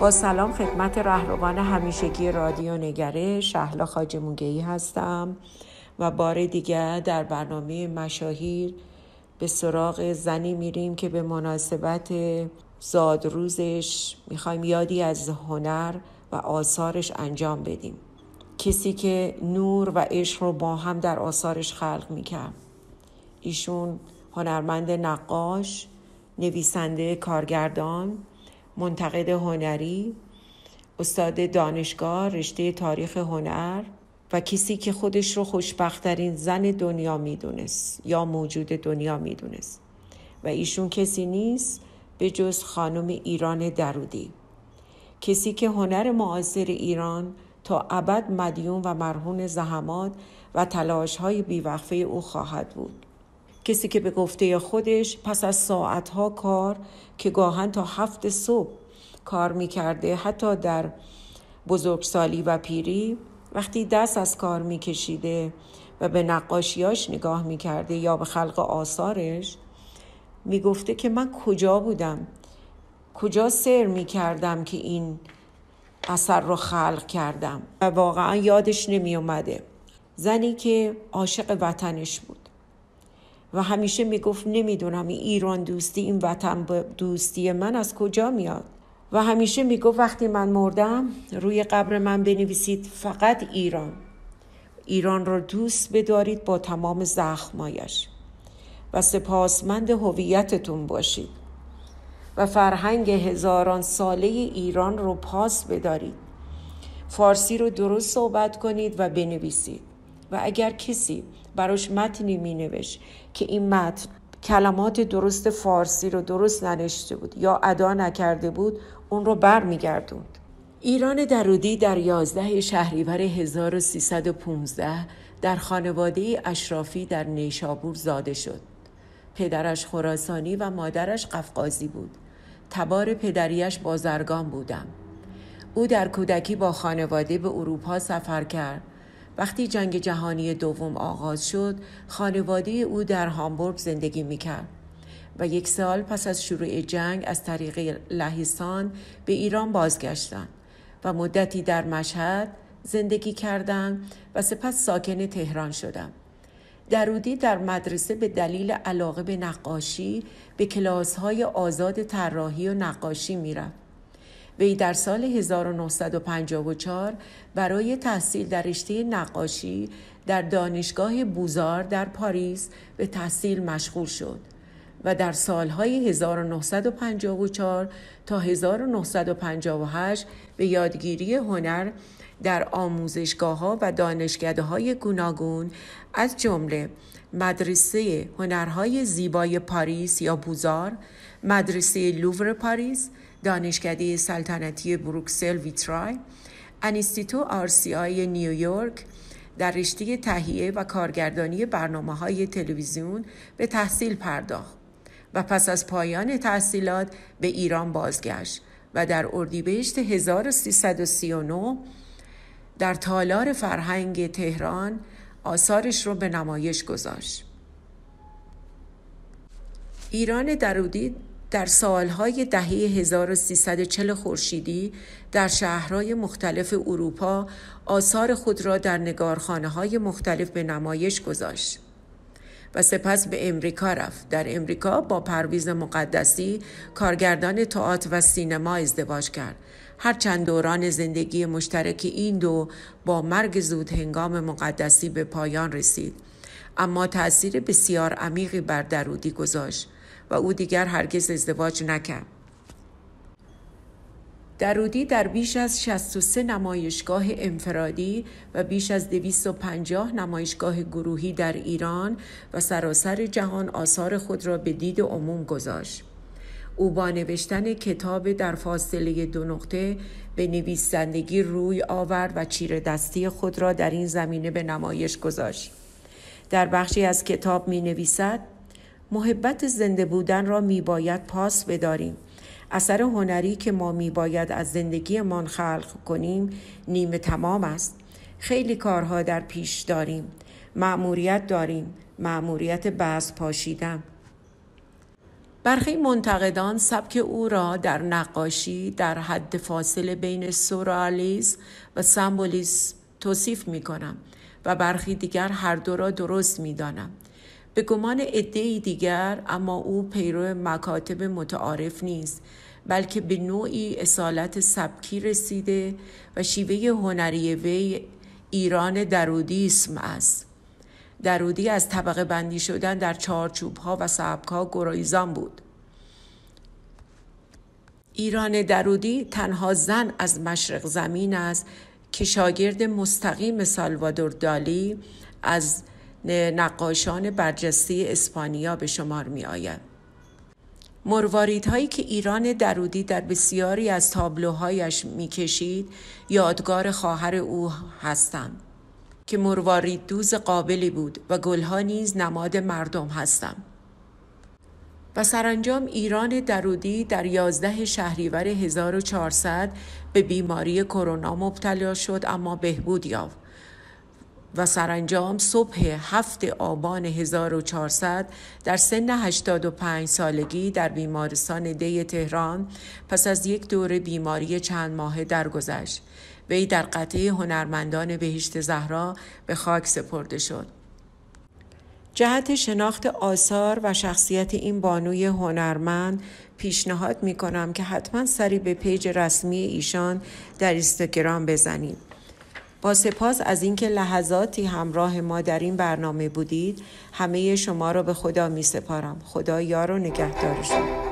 با سلام خدمت رهروان همیشگی رادیو نگره شهلا خاج هستم و بار دیگر در برنامه مشاهیر به سراغ زنی میریم که به مناسبت زادروزش می‌خوایم یادی از هنر و آثارش انجام بدیم. کسی که نور و عشق رو با هم در آثارش خلق می‌کرد. ایشون هنرمند نقاش نویسنده کارگردان منتقد هنری استاد دانشگاه رشته تاریخ هنر و کسی که خودش رو خوشبختترین زن دنیا می‌دونست یا موجود دنیا می‌دونست. و ایشون کسی نیست به جز خانم ایران درودی. کسی که هنر معاصر ایران تا ابد مدیون و مرهون زحمات و تلاش های بیوقفه او خواهد بود. کسی که به گفته خودش پس از ساعتها کار که گاهن تا هفت صبح کار می‌کرده حتی در بزرگسالی و پیری وقتی دست از کار میکشیده و به نقاشیاش نگاه می‌کرده یا به خلق آثارش می‌گفته که من کجا بودم؟ کجا سر می‌کردم که این اثر رو خلق کردم؟ و واقعا یادش نمی اومده زنی که عاشق وطنش بود. و همیشه می‌گفت نمی‌دونم این ایران دوستی این وطن دوستی من از کجا میاد؟ و همیشه می‌گفت وقتی من مردم روی قبر من بنویسید فقط ایران. ایران را دوست بدارید با تمام زخمایش و سپاسمند هویتتون باشید. و فرهنگ هزاران ساله ایران رو پاس بدارید. فارسی رو درست صحبت کنید و بنویسید. و اگر کسی براش متنی می نوشت که این متن کلمات درست فارسی رو درست ننشته بود یا ادا نکرده بود اون رو بر می گردوند. ایران درودی در 11 شهریور 1315 در خانواده اشرافی در نیشابور زاده شد. پدرش خراسانی و مادرش قفقازی بود. تبار پدریش بازرگان بودم. او در کودکی با خانواده به اروپا سفر کرد وقتی جنگ جهانی دوم آغاز شد خانواده او در هامبورگ زندگی می‌کرد و یک سال پس از شروع جنگ از طریق لهستان به ایران بازگشتند و مدتی در مشهد زندگی کردند و سپس ساکن تهران شدم. درودی در مدرسه به دلیل علاقه به نقاشی به کلاس های آزاد طراحی و نقاشی می‌رفت. وی در سال 1954 برای تحصیل در رشته نقاشی در دانشگاه بوزار در پاریس به تحصیل مشغول شد و در سالهای 1954 تا 1958 به یادگیری هنر در آموزشگاه ها و دانشگاه های گوناگون از جمله مدرسه هنرهای زیبای پاریس یا بوزار، مدرسه لوور پاریس، دانشکده سلطنتی بروکسل ویترای، انیستیتو RCA نیویورک در رشته تهیه و کارگردانی برنامه های تلویزیون به تحصیل پرداخت و پس از پایان تحصیلات به ایران بازگشت و در اردیبهشت 1339 در تالار فرهنگ تهران آثارش رو به نمایش گذاشت. ایران درودی در سالهای دهه 1340 خورشیدی در شهرهای مختلف اروپا آثار خود را در نگارخانه های مختلف به نمایش گذاشت و سپس به امریکا رفت. در امریکا با پرویز مقدسی کارگردان تئاتر و سینما ازدواج کرد. هرچند دوران زندگی مشترک این دو با مرگ زود هنگام مقدسی به پایان رسید اما تأثیر بسیار عمیقی بر درودی گذاشت و او دیگر هرگز ازدواج نکرد. درودی در بیش از 63 نمایشگاه انفرادی و بیش از 250 نمایشگاه گروهی در ایران و سراسر جهان آثار خود را به دید عموم گذاشت. او با نوشتن کتاب در فاصله دو نقطه به نویسندگی روی آورد و چیر دستی خود را در این زمینه به نمایش گذاشت. در بخشی از کتاب می نویسد محبت زنده بودن را می باید پاس بداریم. اثر هنری که ما می باید از زندگیمان خلق کنیم نیمه تمام است. خیلی کارها در پیش داریم. معموریت داریم. معموریت بعض پاشیدن. برخی منتقدان سبک او را در نقاشی در حد فاصله بین سورالیز و سمبولیسم توصیف می کنم و برخی دیگر هر دو را درست می دانم. به گمان عدهای دیگر اما او پیرو مکاتب متعارف نیست بلکه به نوعی اصالت سبکی رسیده و شیوه هنری وی ایران درودیسم است. درودی از طبقه بندی شدن در چارچوب ها و سبک ها گرایزان بود. ایران درودی تنها زن از مشرق زمین است که شاگرد مستقیم سالوادور دالی از نقاشان برجسته اسپانیا به شمار می آید. هایی که ایران درودی در بسیاری از تابلوهایش می‌کشید یادگار خواهر او هستند که مروارید دوز قابلی بود و گلها نیز نماد مردم هستند و سرانجام ایران درودی در یازده شهریور 1400 به بیماری کرونا مبتلا شد اما بهبود یافت و سرانجام صبح هفت آبان 1400 در سن 85 سالگی در بیمارستان دی تهران پس از یک دور بیماری چند ماهه درگذشت وی در قطعه هنرمندان بهشت زهرا به خاک سپرده شد جهت شناخت آثار و شخصیت این بانوی هنرمند پیشنهاد می کنم که حتما سری به پیج رسمی ایشان در اینستاگرام بزنید. با سپاس از اینکه لحظاتی همراه ما در این برنامه بودید. همه شما را به خدا می سپارم خدا یار و نگهدارشون